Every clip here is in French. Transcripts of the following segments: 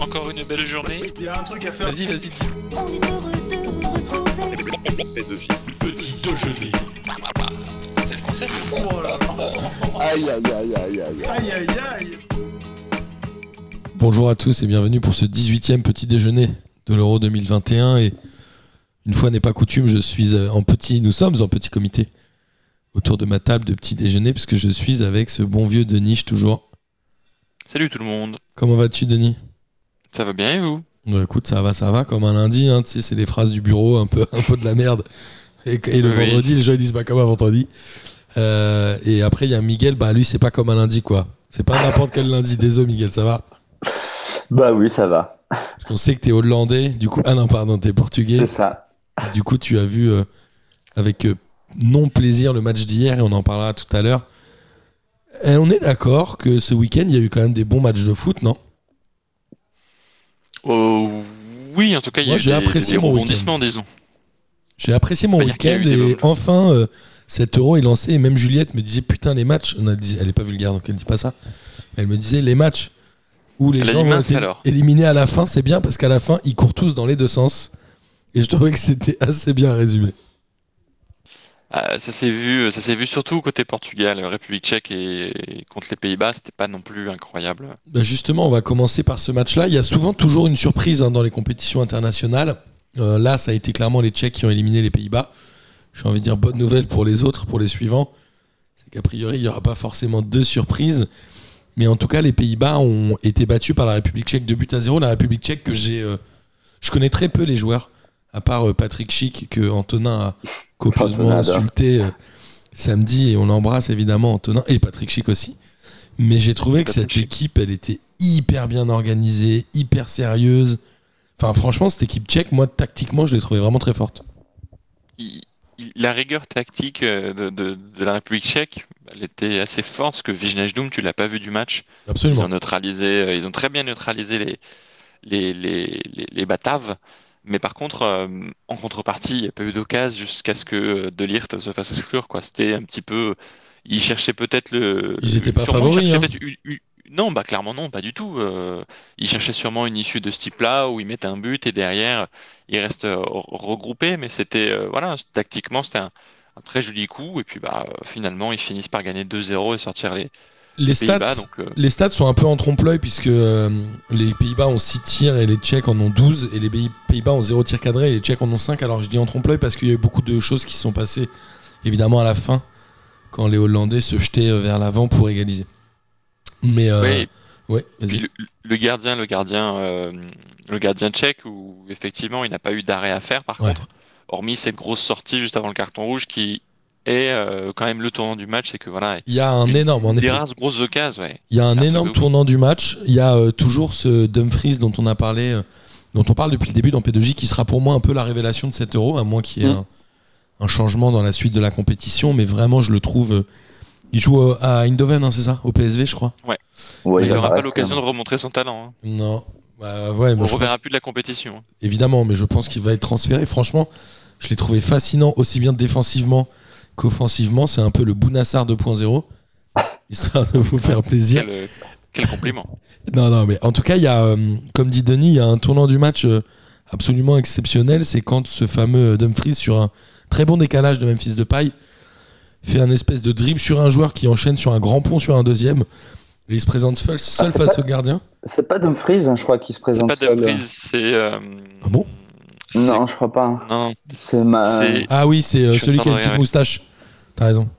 encore une belle journée. Il y a un truc à faire. Vas-y, vas-y. On est heureux de vous retrouver Petit déjeuner. C'est le concept. Oh là là. Aïe aïe aïe aïe aïe. Aïe aïe aïe. Bonjour à tous et bienvenue pour ce 18e petit déjeuner de l'Euro 2021. Et une fois n'est pas coutume, je suis euh, en petit, nous sommes en petit comité autour de ma table de petit déjeuner puisque je suis avec ce bon vieux Denis toujours. Salut tout le monde. Comment vas-tu Denis? Ça va bien et vous? Ouais, écoute, ça va, ça va, comme un lundi, hein, tu sais, c'est les phrases du bureau, un peu, un peu de la merde. Et, et le Oui. vendredi, les gens ils disent pas comme un vendredi. Euh, et après, il y a Miguel, bah lui, c'est pas comme un lundi, quoi. C'est pas n'importe quel lundi. Désolé, Miguel, ça va? Bah oui, ça va. Parce qu'on sait que t'es hollandais, du coup, ah non, pardon, t'es portugais. C'est ça. Du coup, tu as vu euh, avec euh, non plaisir le match d'hier et on en parlera tout à l'heure. Et on est d'accord que ce week-end, il y a eu quand même des bons matchs de foot, non? Oh, Oui, en tout cas, il y a j'ai des, apprécié des mon rebondissements, disons. J'ai apprécié mon week-end eu et enfin euh, cet euro est lancé et même Juliette me disait putain les matchs, on a dit- elle est pas vulgaire donc elle dit pas ça, mais elle me disait les matchs où les Elle gens vont être éliminés à la fin c'est bien parce qu'à la fin ils courent tous dans les deux sens. Et je trouvais que c'était assez bien résumé. Ah, ça s'est vu, ça s'est vu surtout côté Portugal, République Tchèque et, contre les Pays-Bas, c'était pas non plus incroyable. Bah, justement on va commencer par ce match-là. Il y a souvent toujours une surprise hein, dans les compétitions internationales. Euh, là ça a été clairement les Tchèques qui ont éliminé les Pays-Bas. J'ai envie de dire bonne nouvelle pour les autres, pour les suivants. C'est qu'a priori, il n'y aura pas forcément deux surprises. Mais en tout cas, les Pays-Bas ont été battus par la République tchèque de but à zéro. La République tchèque que j'ai. euh, je connais très peu les joueurs, à part euh, Patrick Schick, que Antonin a copieusement insulté euh, samedi. Et on l'embrasse évidemment, Antonin, et Patrick Schick aussi. Mais j'ai trouvé que cette équipe, elle était hyper bien organisée, hyper sérieuse. Enfin, franchement, cette équipe tchèque, moi, tactiquement, je l'ai trouvée vraiment très forte. La rigueur tactique euh, de, de- de la République Tchèque, elle était assez forte parce que Wijnaldum, tu l'as pas vu du match. Ils Absolument. ont neutralisé, euh, ils ont très bien neutralisé les, les, les, les, les Bataves. Mais par contre, euh, en contrepartie, il n'y a pas eu d'occasion jusqu'à ce que euh, De Ligt se fasse exclure. Quoi. C'était un petit peu. Ils cherchaient peut-être le. Ils étaient pas favoris, hein. une- une- Non, bah clairement non, pas du tout. Euh, ils cherchaient sûrement une issue de ce type-là où ils mettent un but et derrière ils restent regroupés. Mais c'était euh, voilà, tactiquement c'était un, un très joli coup. Et puis bah finalement ils finissent par gagner 2-0 et sortir les, Les stats, Donc euh, les stats sont un peu en trompe-l'œil puisque euh, les Pays-Bas ont 6 tirs et les Tchèques en ont 12 et les Pays- Pays-Bas ont 0 tir cadré et les Tchèques en ont 5. Alors je dis en trompe-l'œil parce qu'il y a eu beaucoup de choses qui se sont passées évidemment à la fin quand les Hollandais se jetaient euh, vers l'avant pour égaliser. Mais euh, ouais, vas-y. le, le gardien, le gardien, le gardien tchèque, où effectivement il n'a pas eu d'arrêt à faire. Par Ouais. contre, hormis cette grosse sortie juste avant le carton rouge, qui est euh, quand même le tournant du match, c'est que voilà, Il y a un une- énorme, en des effet. rares grosses occasions, ouais. Il y a un énorme tournant du match. Il y a euh, toujours ce Dumfries dont on a parlé, euh, dont on parle depuis le début dans P2J, qui sera pour moi un peu la révélation de cet euro, à moins qu'il y ait Mm. un, un changement dans la suite de la compétition. Mais vraiment, je le trouve. euh, il joue euh, à Eindhoven, hein, c'est ça? Au PSV, je crois. Ouais, il n'aura pas l'occasion hein. de remontrer son talent. hein. Non. Bah, ouais, On ne pense- reverra plus de la compétition. évidemment, mais je pense qu'il va être transféré. Franchement, je l'ai trouvé fascinant, aussi bien défensivement qu'offensivement. C'est un peu le Bounassar 2.0, histoire de vous faire plaisir. Quel, euh, quel compliment. Non, non, mais en tout cas, il y a, euh, comme dit Denis, il y a un tournant du match euh, absolument exceptionnel. C'est quand ce fameux Dumfries, sur un très bon décalage de Memphis de paille, fait un espèce de dribble sur un joueur qui enchaîne sur un grand pont sur un deuxième. Et il se présente seul, seul Ah, face pas- au gardien. C'est pas Dumfries, hein, je crois, qui se C'est présente pas seul. Dumfries, c'est. euh, Ah bon? Non, je crois pas. non, ma... Ah oui, c'est euh, celui qui a une petite moustache. T'as raison.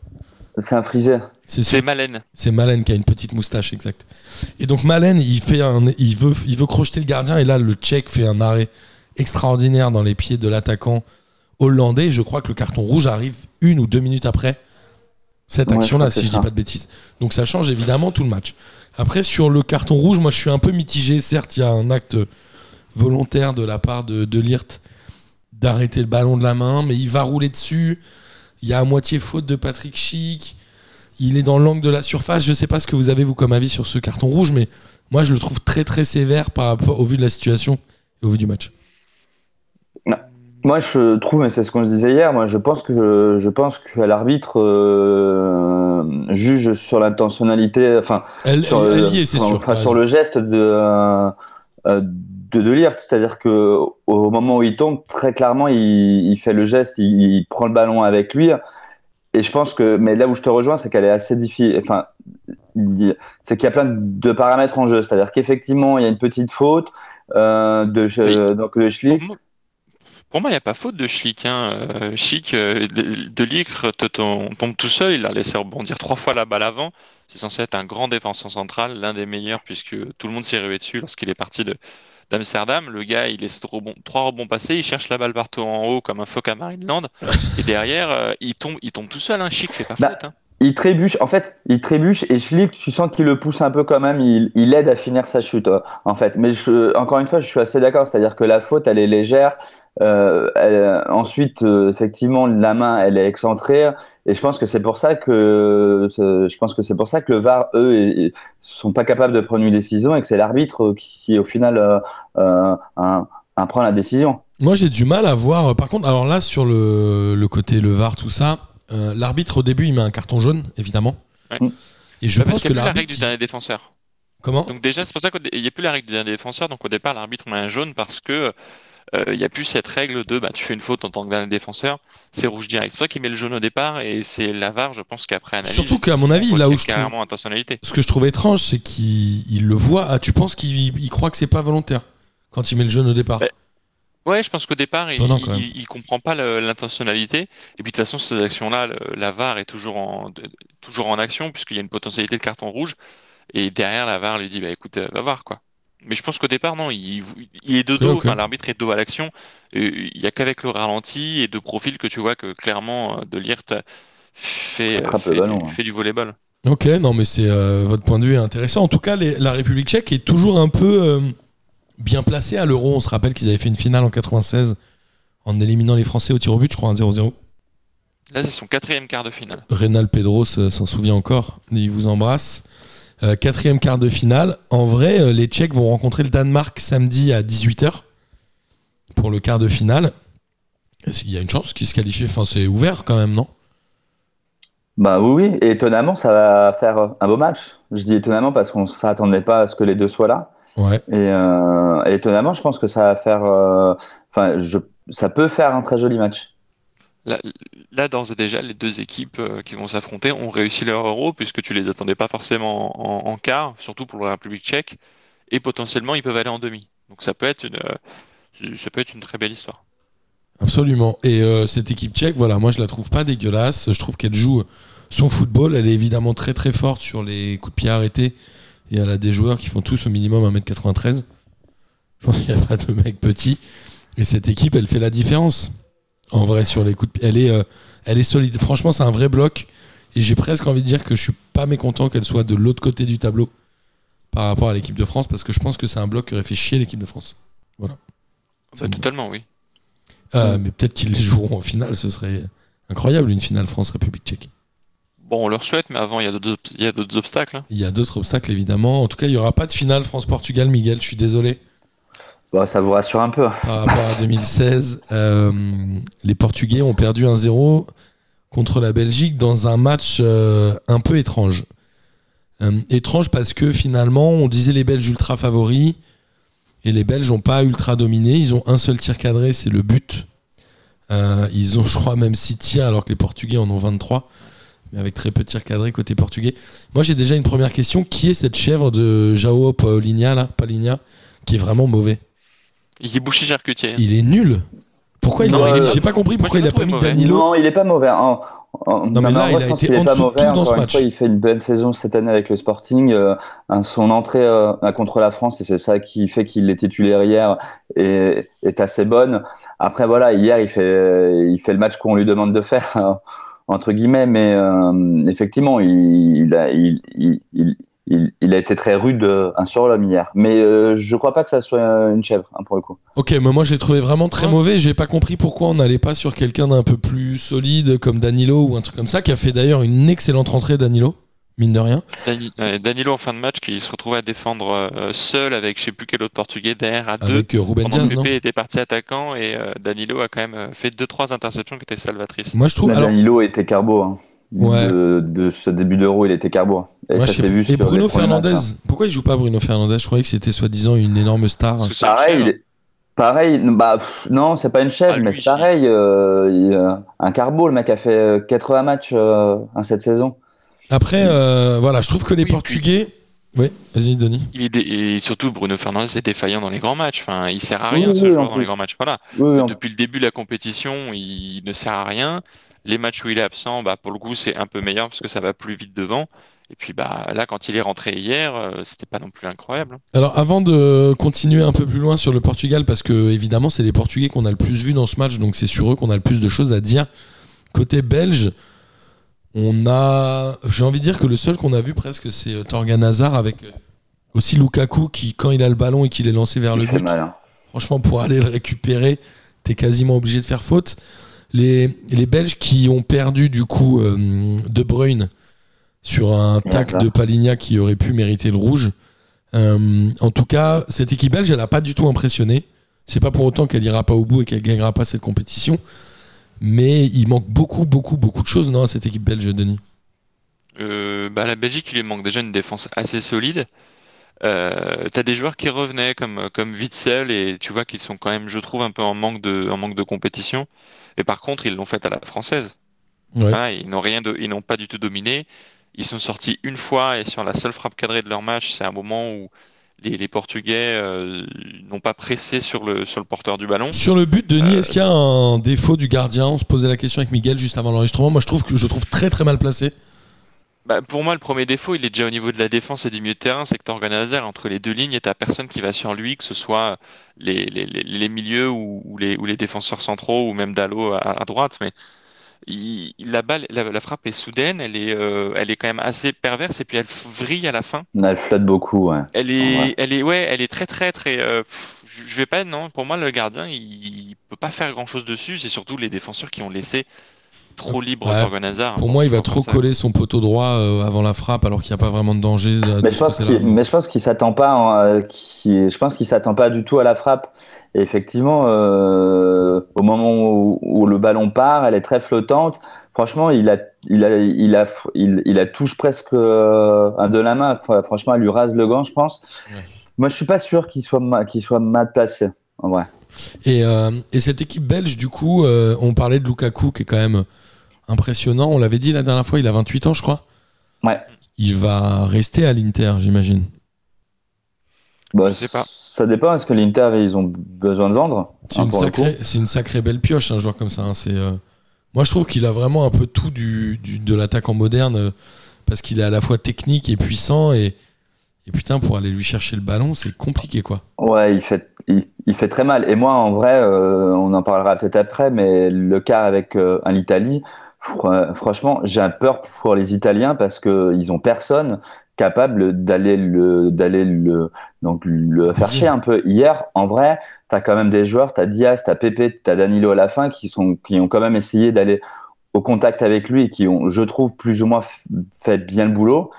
c'est un Freezer. C'est. Malen. C'est Malen qui a une petite moustache, exact. Et donc Malen, il fait un, il veut, il veut crocheter le gardien et là le Tchèque fait un arrêt extraordinaire dans les pieds de l'attaquant hollandais. Et je crois que le carton rouge arrive une ou deux minutes après cette Ouais, action-là, si je dis ça. pas de bêtises. Donc ça change évidemment tout le match. Après sur le carton rouge, moi je suis un peu mitigé. Certes, il y a un acte volontaire de la part de, de Lirt d'arrêter le ballon de la main, mais il va rouler dessus. Il y a à moitié faute de Patrick Schick. Il est dans l'angle de la surface. Je sais pas ce que vous avez vous comme avis sur ce carton rouge, mais moi je le trouve très très sévère par rapport au vu de la situation et au vu du match. Moi, je trouve, mais c'est ce qu'on se disait hier, moi, je pense que, je pense que l'arbitre euh, juge sur l'intentionnalité, enfin, Elle, sur, elle- le- elle y est, c'est enfin, sûr. enfin, t'as sur raison. le geste de, euh, euh, de De Ligt. C'est-à-dire que au moment où il tombe, très clairement, il, il fait le geste, il, il prend le ballon avec lui. Et je pense que, mais là où je te rejoins, c'est qu'elle est assez difficile. Enfin, c'est qu'il y a plein de paramètres en jeu. C'est-à-dire qu'effectivement, il y a une petite faute euh, de, donc de Schlick. Pour moi, il n'y a pas faute de Schlick. Hein. Euh, Schick, euh, de, tombe tout seul. Il a laissé rebondir trois fois la balle avant. C'est censé être un grand défenseur central, l'un des meilleurs, puisque tout le monde s'est rué dessus lorsqu'il est parti de d'Amsterdam. Le gars, il laisse trois rebonds, trois rebonds passer. Il cherche la balle partout en haut comme un phoque à Marineland. Et derrière, euh, il tombe, il tombe tout seul. Hein. Schick fait pas Bah, faute. Hein. Il trébuche, en fait, il trébuche et Schlick, tu sens qu'il le pousse un peu quand même, il, il aide à finir sa chute, euh, en fait. Mais je- encore une fois, je suis assez d'accord, c'est-à-dire que la faute, elle est légère. Euh, ensuite, euh, effectivement, la main, elle est excentrée, et je pense que c'est pour ça que je pense que c'est pour ça que le VAR, eux, ils- ils sont pas capables de prendre une décision et que c'est l'arbitre qui, au final, euh, euh, un- un prend la décision. Moi, j'ai du mal à voir. Par contre, alors là, sur le, le côté le VAR, tout ça, euh, l'arbitre au début, il met un carton jaune, évidemment. Ouais. Et je Bah, pense que n'y a plus la règle du dernier défenseur. Comment? Donc déjà, c'est pour ça qu'il n'y a plus la règle du dernier défenseur. Donc au départ, l'arbitre met un jaune parce que euh, il n'y a plus cette règle de bah, tu fais une faute en tant que dernier défenseur, c'est rouge direct. C'est pour ça qu'il met le jaune au départ et c'est la VAR, je pense qu'après analyse. Surtout qu'à mon avis, là où je trouve. carrément intentionnalité. Ce que je trouve étrange, c'est qu'il il le voit. Ah, tu penses qu'il il croit que c'est pas volontaire quand il met le jaune au départ? Bah, Ouais, je pense qu'au départ, il, il comprend pas le- l'intentionnalité. Et puis de toute façon, ces actions-là, le- la VAR est toujours en, de- toujours en action puisqu'il y a une potentialité de carton rouge. Et derrière, la VAR lui dit, bah écoute, euh, va voir quoi. Mais je pense qu'au départ, non, il, il est de dos, Ok, ok. enfin l'arbitre est de dos à l'action. Et Il y a qu'avec le ralenti et de profil que tu vois que clairement, euh, De Ligt fait, euh, Attrape le fait, ballon, du, hein. fait du volleyball. Ok, non, mais c'est euh, votre point de vue est intéressant. En tout cas, les- la République tchèque est toujours un peu euh, bien placée à l'Euro. On se rappelle qu'ils avaient fait une finale en 96 en éliminant les Français au tir au but, je crois, 1-0-0. Là, c'est son quatrième quart de finale. Rénal Pedros euh, s'en souvient encore. Il vous embrasse. Euh, quatrième quart de finale. En vrai, euh, les Tchèques vont rencontrer le Danemark samedi à 18h pour le quart de finale. Est-ce qu'il y a une chance qu'ils se qualifient Enfin, c'est ouvert quand même, non? Bah oui, oui, et étonnamment, ça va faire un beau match. Je dis étonnamment parce qu'on ne s'attendait pas à ce que les deux soient là. Ouais. Et, euh, et étonnamment, je pense que ça va faire. euh, Enfin, je, ça peut faire un très joli match. Là, là, d'ores et déjà, les deux équipes euh, qui vont s'affronter ont réussi leur euro puisque tu les attendais pas forcément en, en quart, surtout pour la République tchèque, et potentiellement ils peuvent aller en demi. Donc ça peut être une, euh, ça peut être une très belle histoire. Absolument. Et euh, cette équipe tchèque, voilà, moi je la trouve pas dégueulasse. Je trouve qu'elle joue son football. Elle est évidemment très très forte sur les coups de pied arrêtés. Et elle a des joueurs qui font tous au minimum 1m93. Je pense qu'il n'y a pas de mec petit. Et cette équipe, elle fait la différence. En vrai, sur les coups de pied. Elle est, euh, elle est solide. Franchement, c'est un vrai bloc. Et j'ai presque envie de dire que je suis pas mécontent qu'elle soit de l'autre côté du tableau par rapport à l'équipe de France. Parce que je pense que c'est un bloc qui aurait fait chier l'équipe de France. Bah, totalement, oui. Euh, Mais peut-être qu'ils les joueront en finale, ce serait incroyable une finale France-République tchèque. Bon, on leur souhaite, mais avant, il y a d'autres, il y a d'autres obstacles. hein. Il y a d'autres obstacles évidemment. En tout cas, il n'y aura pas de finale France-Portugal, Miguel. Je suis désolé. Bon, ça vous rassure un peu. Par rapport à 2016, euh, les Portugais ont perdu 1-0 contre la Belgique dans un match euh, un peu étrange. Euh, étrange parce que finalement, on disait les Belges ultra favoris et les Belges n'ont pas ultra dominé. Ils ont un seul tir cadré, c'est le but. Euh, ils ont, je crois, même 6 tirs alors que les Portugais en ont 23, mais avec très peu de tirs cadrés côté portugais. Moi, j'ai déjà une première question. Qui est cette chèvre de Jao Paulinha, là, Paulinha, qui est vraiment mauvais? Il est bouché charcutier. il est nul. Pourquoi il Non, euh, J'ai pas compris pourquoi il a pas mis mauvais. Danilo. Non, il est pas mauvais. En- en- Non, mais là, il a été en pas mauvais. tout dans ce match. fois, il fait une bonne saison cette année avec le Sporting. euh, son entrée euh, contre la France, et c'est ça qui fait qu'il est titulaire hier, est, est assez bonne. Après, voilà, hier, il fait, il fait le match qu'on lui demande de faire, entre guillemets, mais euh, effectivement, il, il a, il, il, il, il- il a été très rude euh, un sur l'homme hier. Mais euh, je crois pas que ça soit une chèvre, hein, pour le coup. Ok, mais moi je l'ai trouvé vraiment très Ouais. mauvais. J'ai pas compris pourquoi on n'allait pas sur quelqu'un d'un peu plus solide comme Danilo ou un truc comme ça, qui a fait d'ailleurs une excellente rentrée, Danilo, mine de rien. Dani- euh, Danilo en fin de match qui se retrouvait à défendre euh, seul avec je sais plus quel autre portugais derrière à deux. Avec euh, Ruben Diaz, non était parti attaquant et euh, Danilo a quand même fait deux trois interceptions qui étaient salvatrices. Moi je trouve. Là, Alors, Danilo était carbo. hein. Ouais. de, de ce début d'Euro, il était carbo. Et ça je vu Et sur Bruno matchs, Fernandez, hein. pourquoi il joue pas Bruno Fernandez? Je croyais que c'était soi-disant une énorme star. Pareil, il est- pareil, bah pff, non, c'est pas une chèvre, Ah, mais c'est pareil. euh, il, euh, un carbo, le mec a fait euh, 80 matchs euh, cette saison. Après, euh, voilà, je trouve que les Oui, Portugais. Oui, vas-y, Denis. Il est dé- et surtout, Bruno Fernandes est défaillant dans les grands matchs. Enfin, il sert à Oui, rien, ce oui, joueur, dans plus. les grands matchs. Voilà. Oui, oui, en- Depuis le début de la compétition, il ne sert à rien. Les matchs où il est absent, bah, pour le coup, c'est un peu meilleur parce que ça va plus vite devant. Et puis bah, là, quand il est rentré hier, euh, c'était pas non plus incroyable. Alors, avant de continuer un peu plus loin sur le Portugal, parce que évidemment, c'est les Portugais qu'on a le plus vu dans ce match, donc c'est sur eux qu'on a le plus de choses à dire. Côté belge, on a. J'ai envie de dire que le seul qu'on a vu presque, c'est euh, Torgan Hazard avec euh, aussi Lukaku qui, quand il a le ballon et qu'il est lancé vers il le but, mal. hein. Franchement, pour aller le récupérer, t'es quasiment obligé de faire faute. Les, les Belges qui ont perdu du coup euh, De Bruyne sur un Et tacle Hazard. de Paligna qui aurait pu mériter le rouge. Euh, en tout cas, cette équipe belge, elle a pas du tout impressionné. C'est pas pour autant qu'elle ira pas au bout et qu'elle gagnera pas cette compétition. Mais il manque beaucoup, beaucoup, beaucoup de choses non, à cette équipe belge, Denis? Euh, bah, la Belgique, il lui manque déjà une défense assez solide. Euh, t'as des joueurs qui revenaient comme, comme Witzel et tu vois qu'ils sont quand même, je trouve, un peu en manque de, en manque de compétition. Et par contre, ils l'ont fait à la française. Ouais. Voilà, ils n'ont rien de, ils n'ont pas du tout dominé. Ils sont sortis une fois et sur la seule frappe cadrée de leur match, c'est un moment où les, les Portugais euh, n'ont pas pressé sur le, sur le porteur du ballon. Sur le but, Denis, Euh, est-ce qu'il y a un défaut du gardien? On se posait la question avec Miguel juste avant l'enregistrement. Moi, je trouve que je trouve très très mal placé. Bah, pour moi, le premier défaut, il est déjà au niveau de la défense et du milieu de terrain, c'est que Hazard, entre les deux lignes, et t'as personne qui va sur lui, que ce soit les, les, les, milieux ou, ou les, ou les défenseurs centraux ou même Dallo à, à droite. Mais il, la balle, la, la frappe est soudaine, elle est, euh, elle est quand même assez perverse et puis elle vrille à la fin. Elle flotte beaucoup. Ouais. Elle est, elle est, ouais, elle est très très très. euh, je vais pas, non. Pour moi, le gardien, il, il peut pas faire grand chose dessus. C'est surtout les défenseurs qui ont laissé trop libre Ouais. Torgan Hazard. Pour moi, il va trop ça. coller son poteau droit euh, avant la frappe, alors qu'il n'y a pas vraiment de danger. Mais je pense qu'il, mais je pense qu'il s'attend pas, hein, euh, je pense qu'il s'attend pas du tout à la frappe. Et effectivement, euh, au moment où, où le ballon part, elle est très flottante. Franchement, il a, il a, il a, il, il a touche presque euh, de la main. Franchement, elle lui rase le gant, je pense. Ouais. Moi, je suis pas sûr qu'il soit, ma- qu'il soit mal placé. En vrai. Et, euh, et cette équipe belge, du coup, euh, on parlait de Lukaku qui est quand même impressionnant. On l'avait dit la dernière fois, il a 28 ans, je crois. Ouais. Il va rester à l'Inter, j'imagine. Bah, Je sais pas. Ça dépend. Est-ce que l'Inter, ils ont besoin de vendre C'est hein, une, coup sacrée- c'est une sacrée belle pioche, un joueur comme ça. hein. C'est, euh, Moi, je trouve qu'il a vraiment un peu tout du, du- de l'attaquant moderne euh, parce qu'il est à la fois technique et puissant. Et, et putain, pour aller lui chercher le ballon, c'est compliqué, quoi. Ouais, il fait, il, il fait très mal. Et moi, en vrai, euh, on en parlera peut-être après, mais le cas avec euh, l'Italie, fr- franchement, j'ai un peur pour les Italiens parce que ils ont personne capable d'aller le, d'aller le, donc le faire chier un peu. Hier, en vrai, t'as quand même des joueurs, t'as Diaz, t'as Pepe, t'as Danilo à la fin qui sont, qui ont quand même essayé d'aller au contact avec lui et qui ont, je trouve, plus ou moins fait bien le boulot.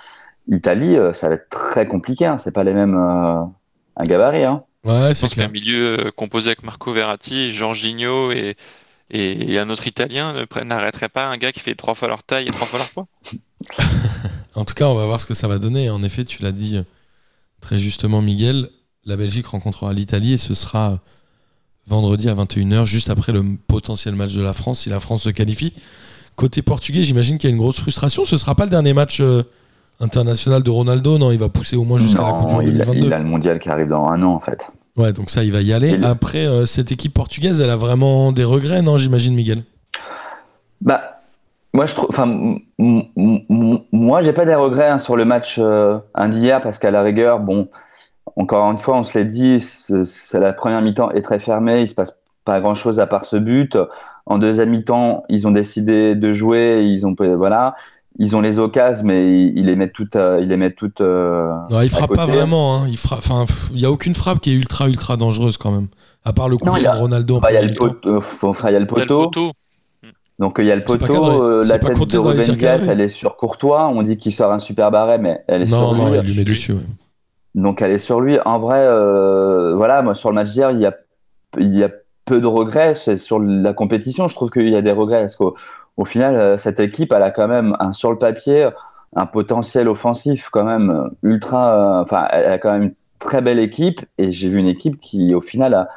Italie, euh, ça va être très compliqué. Hein. C'est pas les mêmes euh, un gabarit. Hein. Ouais, c'est clair. milieu euh, composé avec Marco Verratti, Jorginho et, et, et un autre Italien ne n'arrêterait pas un gars qui fait trois fois leur taille et trois fois leur poids? En tout cas, on va voir ce que ça va donner. En effet, tu l'as dit euh, très justement, Miguel. La Belgique rencontrera l'Italie et ce sera euh, vendredi à 21h, juste après le potentiel match de la France, si la France se qualifie. Côté portugais, j'imagine qu'il y a une grosse frustration. Ce sera pas le dernier match euh, international de Ronaldo. Non, il va pousser au moins jusqu'à la Coupe du Monde il, a- 2022. il a le mondial qui arrive dans un an, en fait. Ouais, donc ça, il va y aller. Après, euh, cette équipe portugaise, elle a vraiment des regrets, non J'imagine, Miguel? Bah, moi, je trouve. Enfin, moi, j'ai pas des regrets hein, sur le match euh, d'hier parce qu'à la rigueur, bon, encore une fois, on se l'est dit, c'est c'est la première mi-temps est très fermée, il se passe pas grand-chose à part ce but. En deuxième mi-temps, ils ont décidé de jouer, ils ont voilà, ils ont les occasions, mais ils, ils les mettent toutes, euh, ils les mettent toutes. euh, Non, il à frappe pas vraiment. hein. Il frappe. Enfin, il y a aucune frappe qui est ultra ultra dangereuse quand même. À part le coup Non, il y de a- Ronaldo. il y a le poteau, enfin, il y a le poteau. poteau. Donc il y a le C'est pas poteau, euh, la tête de Ruben elle est sur Courtois. On dit qu'il sort un super barret, mais elle est Non, sur non, lui. il lui met dessus. ouais. Donc elle est sur lui. En vrai, euh, voilà, moi sur le match d'hier, il y a, il y a peu de regrets. C'est sur la compétition, je trouve qu'il y a des regrets. Parce qu'au au final, euh, cette équipe, elle a quand même un, sur le papier un potentiel offensif quand même euh, ultra. euh, Enfin, elle a quand même une très belle équipe et j'ai vu une équipe qui, au final,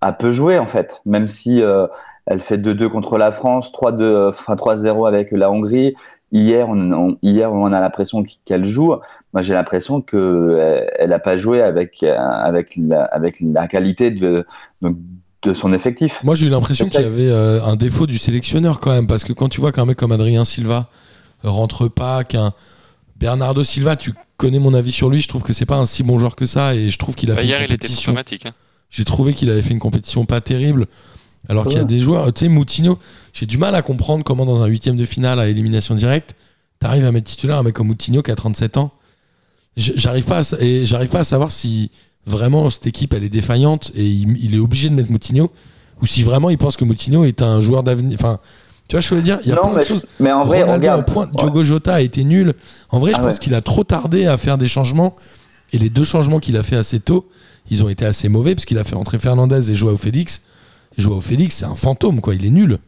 a, peu joué en fait, même si elle fait 2-2 contre la France, 3-2, euh, enfin 3-0 avec la Hongrie. Hier, on, hier, on a l'impression qu'elle joue. Moi, j'ai l'impression que elle n'a pas joué avec avec la qualité de de, de son effectif. Moi, j'ai eu l'impression qu'il y avait euh, un défaut du sélectionneur quand même, parce que quand tu vois qu'un mec comme Adrien Silva rentre pas, qu'un Bernardo Silva, tu connais mon avis sur lui, je trouve que c'est pas un si bon joueur que ça, et je trouve qu'il a Bah, fait hier, une il était compétition. hein. J'ai trouvé qu'il avait fait une compétition pas terrible, alors qu'il y a des joueurs, tu sais, Moutinho, j'ai du mal à comprendre comment dans un huitième de finale à élimination directe, t'arrives à mettre titulaire un mec comme Moutinho qui a 37 ans. J'arrive pas, à, et j'arrive pas à savoir si vraiment cette équipe elle est défaillante et il, il est obligé de mettre Moutinho ou si vraiment il pense que Moutinho est un joueur d'avenir. Enfin, tu vois, je veux dire, il y a non, plein mais, de choses. mais en vrai, Ronaldo regarde. point, Ouais. Diogo Jota a été nul. En vrai, je Ah pense ouais. qu'il a trop tardé à faire des changements et les deux changements qu'il a fait assez tôt, ils ont été assez mauvais parce qu'il a fait entrer Fernandez et Joao Félix. Et Joao Félix, c'est un fantôme quoi, il est nul.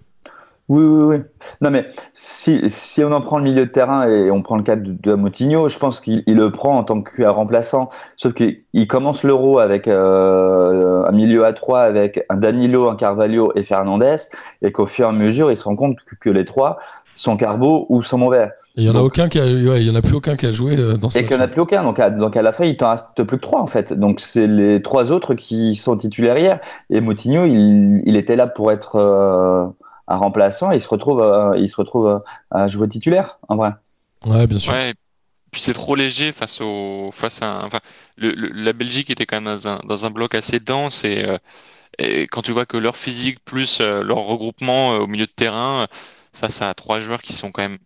Oui, oui, oui. Non, mais si, si on en prend le milieu de terrain et on prend le cas de, de Moutinho, je pense qu'il il le prend en tant que remplaçant. Sauf qu'il il commence l'Euro avec euh, un milieu à 3 avec un Danilo, un Carvalho et Fernandez, et qu'au fur et à mesure, il se rend compte que, que les trois sont carbo ou sont mauvais. Il y en a Donc- aucun qui a, ouais, il y en a plus aucun qui a joué euh, dans ce Et qu'il n'y en a plus aucun. Donc à, donc à la fin, il t'en reste plus que trois, en fait. Donc c'est les trois autres qui sont titulaires hier. Et Moutinho, il, il était là pour être euh, un remplaçant. Et il se retrouve, euh, il se retrouve euh, à jouer titulaire, en vrai. Ouais, bien sûr. Ouais. Puis c'est trop léger face au face à enfin le, le- la Belgique était quand même dans un, dans un bloc assez dense et, euh, et quand tu vois que leur physique plus euh, leur regroupement euh, au milieu de terrain euh, face à trois joueurs qui sont quand même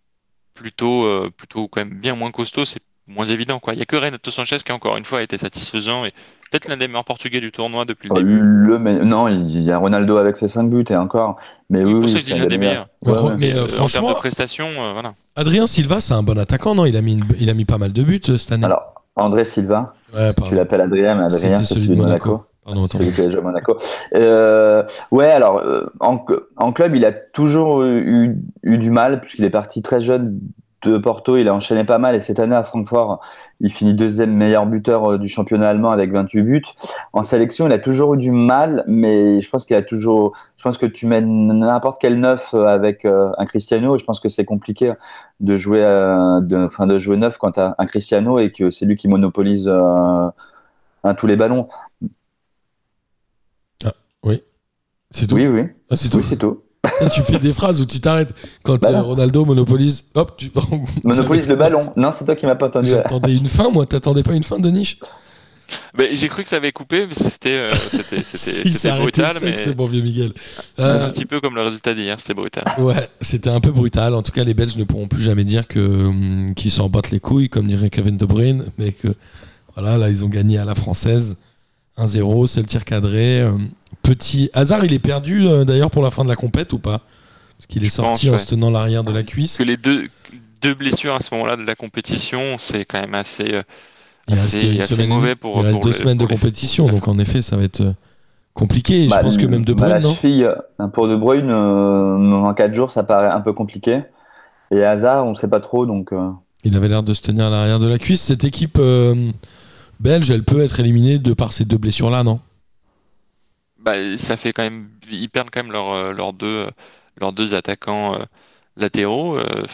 plutôt euh, plutôt quand même bien moins costauds c'est moins évident quoi il y a que Renato Sanchez qui encore une fois a été satisfaisant et peut-être l'un des meilleurs portugais du tournoi depuis le Euh, début Le, mais, non, il y a Ronaldo avec ses 5 buts et encore. Mais oui, pour oui, ça que je dis l'un des meilleurs Ouais, Ouais, ouais. mais euh, Euh, en termes franchement, de prestations euh, voilà Adrien Silva, c'est un bon attaquant, non? Il a, mis une- il a mis pas mal de buts cette année. Alors, André Silva, ouais, tu l'appelles Adrien, mais Adrien, c'est celui celui de de Monaco. Monaco. Pardon, celui qui a joué à Monaco. Euh, ouais, alors, euh, en, en club, il a toujours eu, eu du mal, puisqu'il est parti très jeune de Porto, il a enchaîné pas mal, et cette année à Francfort, il finit deuxième meilleur buteur euh, du championnat allemand avec 28 buts. En sélection, il a toujours eu du mal, mais je pense qu'il a toujours, je pense que tu mets n'importe quel neuf euh, avec euh, un Cristiano, et je pense que c'est compliqué de jouer, de, enfin, de jouer neuf quand tu as un Cristiano et que c'est lui qui monopolise un, tous les ballons. C'est tout? Oui, oui, Ah, c'est tout? oui, c'est tout. Tu fais des phrases où tu t'arrêtes quand Bah euh. Ronaldo monopolise. Hop, tu Monopolise le ballon. Non, c'est toi qui m'as pas entendu. J'attendais une fin, moi. T'attendais pas une fin de niche Mais j'ai cru que ça avait coupé parce que c'était euh, c'était Si, brutal sec, mais c'est bon, vieux Miguel. un Euh, petit peu comme le résultat d'hier c'était brutal ouais, c'était un peu brutal. En tout cas, les Belges ne pourront plus jamais dire que hum, qu'ils s'en battent les couilles, comme dirait Kevin De Bruyne, mais que voilà, là, ils ont gagné à la française. 1-0, c'est le tir cadré. Euh, Petit hasard, il est perdu euh, d'ailleurs pour la fin de la compète ou pas? Parce qu'il est Je sorti pense, en ouais. se tenant l'arrière de la Parce cuisse. que les deux deux blessures à ce moment-là de la compétition c'est quand même assez euh, Il reste, assez- semaine mauvais pour- il reste pour deux semaines de compétition, donc en effet, ça va être compliqué. Et Bah, je pense que même De bah, Bruyne, la non? cheville, pour De Bruyne, euh, en 4 jours, ça paraît un peu compliqué. Et Hazard, on sait pas trop, donc. euh, Il avait l'air de se tenir à l'arrière de la cuisse. Cette équipe euh, belge, elle peut être éliminée de par ces deux blessures-là, non? Bah, ça fait quand même ils perdent quand même leurs euh, leurs deux leurs deux attaquants euh, latéraux euh,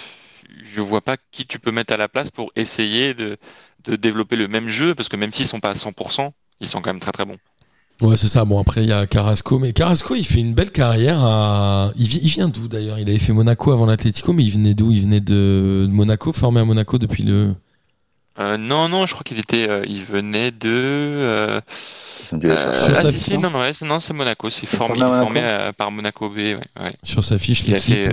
je vois pas qui tu peux mettre à la place pour essayer de de développer le même jeu parce que même s'ils sont pas à 100% ils sont quand même très très bons Ouais, c'est ça. Bon, après, il y a Carrasco. Mais Carrasco, il fait une belle carrière à. Il, vi- il vient d'où d'ailleurs? Il avait fait Monaco avant l'Atlético, mais il venait d'où? Il venait de Monaco, formé à Monaco depuis le. Euh, non non je crois qu'il était euh, il venait de euh, euh, ah sa si si non non, ouais, c'est- non c'est Monaco c'est formé formé il à est formé Monaco euh, par Monaco B ouais, ouais. Sur sa fiche, l'équipe. à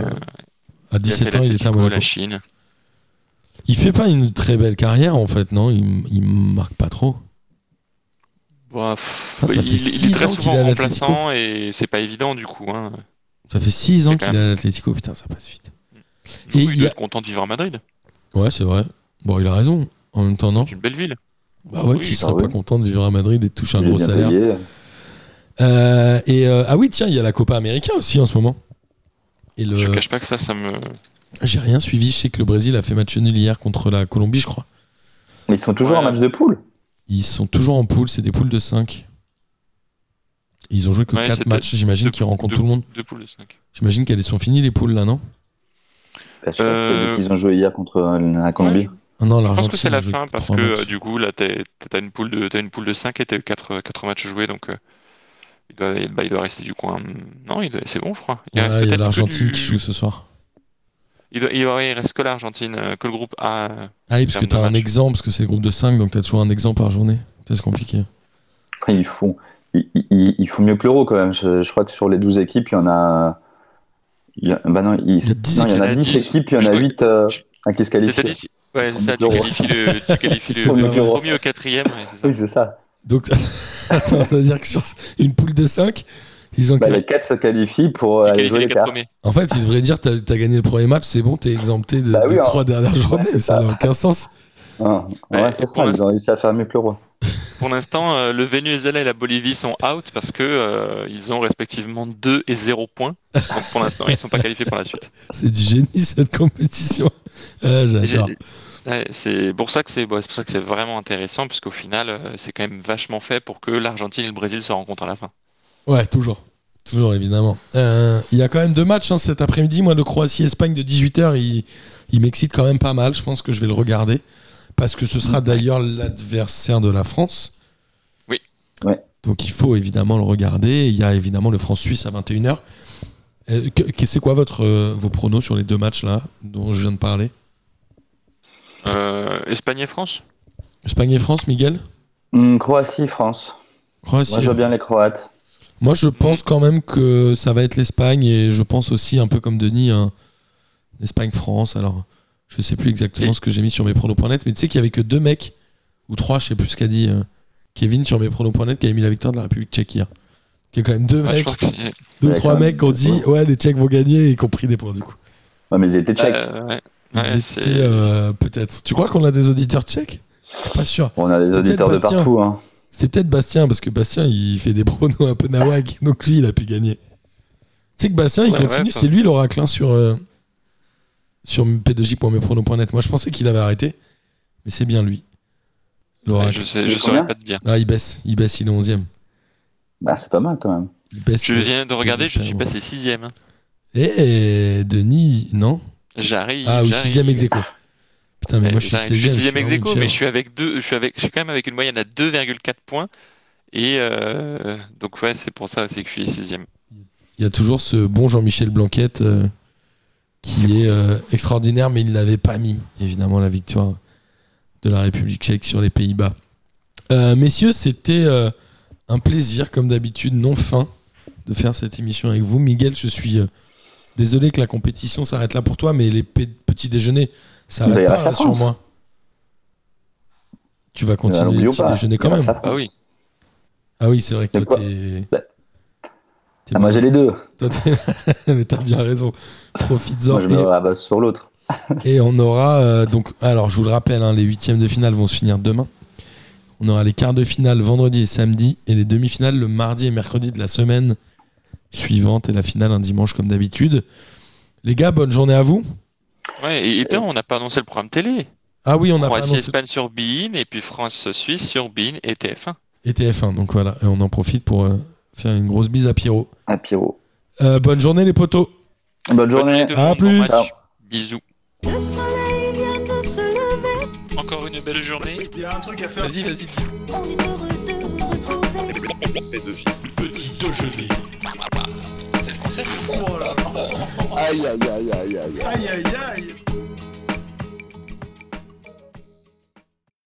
Il a 17 fait ans, il était à Monaco. la Chine Il fait pas une très belle carrière, en fait, non? Il, il marque pas trop. Bon, pff, Ah, il, est très souvent est remplaçant et c'est pas évident du coup hein. Ça fait 6 ans qu'il est à l'Atlético. Putain, ça passe vite. Et il a- être content de vivre à Madrid Ouais, c'est vrai. Bon, il a raison. En même temps, non c'est une belle ville Bah ouais, Oui, qui bah serait oui. pas content de vivre à Madrid et de toucher un gros salaire. Euh, et euh, ah oui, tiens, il y a la Copa América aussi en ce moment. Et le... Je cache pas que ça, ça me. J'ai rien suivi. Je sais que le Brésil a fait match nul hier contre la Colombie, je crois. Mais ils sont toujours en match de poule. Ils sont toujours en poule. C'est des poules de 5. Ils ont joué que Ouais, 4 c'était matchs. J'imagine qu'ils rencontrent tout le monde. Deux poules de 5. J'imagine qu'elles sont finies les poules là, non? Je sais pas si Euh, qu'ils ont joué hier contre la Colombie. Non, Je pense que c'est la fin parce que matchs. euh, du coup, là, t'es- t'as une poule de, t'as une poule de 5 et t'as eu 4, matchs joués, donc euh, il, doit, bah, il doit rester du coup un... Non, c'est bon, je crois. Ouais, Il y a l'Argentine du- qui joue ce soir. Il, doit- il, il reste que l'Argentine, euh, que le groupe A. euh, Ah oui, parce que de t'as un exemple, parce que c'est le groupe de 5, donc t'as toujours un exemple par journée. C'est compliqué. Ils font, ils, ils- ils font mieux que l'euro quand même. Je, je crois que sur les 12 équipes, il y en a. il y a- bah non, il, Il y a 10 non, il y en a équipes. 10 équipes, il y en a crois 8 euh, à qui se qualifient. Ouais, c'est ça, tu qualifies le, tu qualifies le, le premier au quatrième, ouais, c'est ça. Oui, c'est ça. Donc, attends, ça veut dire que sur une poule de 5, ils ont. Bah, les 4 se qualifient pour Tu aller jouer les les quatre quarts. premiers. En fait, ils devraient dire t'as as gagné le premier match, c'est bon, t'es exempté de- Bah oui, des hein. trois dernières journées. c'est ça n'a aucun sens. Ah, Ouais, ouais, c'est ça, ils ont réussi à faire mieux que l'euro. Pour l'instant, euh, le Venezuela et la Bolivie sont out parce que euh, ils ont respectivement 2 et 0 points. Donc pour l'instant, ils sont pas qualifiés pour la suite. C'est du génie cette compétition. Ah, J'adore. ouais, c'est pour ça que c'est bon, pour ça que c'est vraiment intéressant parce qu'au final, euh, c'est quand même vachement fait pour que l'Argentine et le Brésil se rencontrent à la fin. Ouais, toujours. Toujours, évidemment. Euh, Il y a quand même deux matchs hein, cet après-midi. Moi, le Croatie-Espagne de 18h, il, il m'excite quand même pas mal. Je pense que je vais le regarder. Parce que ce sera d'ailleurs l'adversaire de la France. Oui. Ouais. Donc il faut évidemment le regarder. Il y a évidemment le France-Suisse à 21h. Euh, c'est quoi votre, euh, vos pronos sur les deux matchs là dont je viens de parler? Euh, Espagne et France? Espagne et France, Miguel? Hum, Croatie, France. Croatie. Moi, je vois bien les Croates. Moi, je pense quand même que ça va être l'Espagne et je pense aussi un peu comme Denis, un Espagne-France. Alors, je sais plus exactement Et- ce que j'ai mis sur mes pronos.net, mais tu sais qu'il y avait que deux mecs ou trois, je sais plus ce qu'a dit euh, Kevin sur mes pronos.net qui avait mis la victoire de la République tchèque hier. Il y a quand même deux Ouais, je mecs, deux ou trois mecs qui ont dit ouais les Tchèques vont gagner et qui ont pris des points du coup. Ouais, mais ils étaient tchèques. Euh, ouais. Ils Ouais, c'est- étaient euh, peut-être. Tu crois qu'on a des auditeurs tchèques? Je suis Pas sûr. On a des auditeurs de Bastien. partout. Hein. C'est peut-être Bastien, parce que Bastien, il fait des pronos un peu nawak, donc lui, il a pu gagner. Tu sais que Bastien, il Ouais, continue, ouais, c'est lui l'oracle hein, sur, euh, sur p2j.mespronos.net. Moi, je pensais qu'il avait arrêté, mais c'est bien lui. ouais, je je saurais pas te dire. Ah, il baisse, il baisse, il est 11ème. Bah, c'est pas mal quand même. Il baisse. Je viens de regarder, je suis passé sixième. hein. Eh, Denis, non J'arrive. Ah, ou j'arrive. 6ème ex aequo. Putain, mais Ouais, moi, je suis j'arrive. 16ème. sixième ex aequo, mais je suis avec deux, je suis avec, je suis quand même avec une moyenne à 2,4 points. Et euh, donc ouais, c'est pour ça aussi que je suis sixième. Il y a toujours ce bon Jean-Michel Blanquette euh, qui est euh, extraordinaire, mais il n'avait pas mis, évidemment, la victoire de la République tchèque sur les Pays-Bas. Euh, messieurs, c'était euh, un plaisir, comme d'habitude, non fin, de faire cette émission avec vous. Miguel, je suis euh, désolé que la compétition s'arrête là pour toi, mais les pe- petits déjeuners s'arrêtent avoir pas là, sur moi. Tu vas continuer les n'oublions petits déjeuners quand même. ça. Ah oui. Ah oui, c'est vrai que toi, t'es. Bah. Ah, moi, j'ai les deux. Toi, mais t'as bien raison. Profites-en. Moi, je me Et- rabasse sur l'autre. Et on aura euh, donc, alors je vous le rappelle, hein, les huitièmes de finale vont se finir demain. On aura les quarts de finale vendredi et samedi, et les demi-finales le mardi et mercredi de la semaine suivante, et la finale un dimanche comme d'habitude. Les gars, bonne journée à vous. Ouais, et, on n'a pas annoncé le programme télé. Ah oui, on a pas Croatie, annoncé Espagne sur Bein et puis France Suisse sur Bein et TF1. et TF1, donc voilà, et on en profite pour euh, faire une grosse bise à Pierrot. À Pierrot. Euh, bonne journée les potos. Bonne Bonne journée. le À bon plus. Ciao. Bisous. Le soleil vient de se lever. Encore une belle journée. Il y a un truc à faire. Vas-y, vas-y. On est heureux de vous retrouver. Petit déjeuner. C'est le concept. Oh là. Aïe, aïe, aïe, aïe, aïe. Aïe aïe aïe.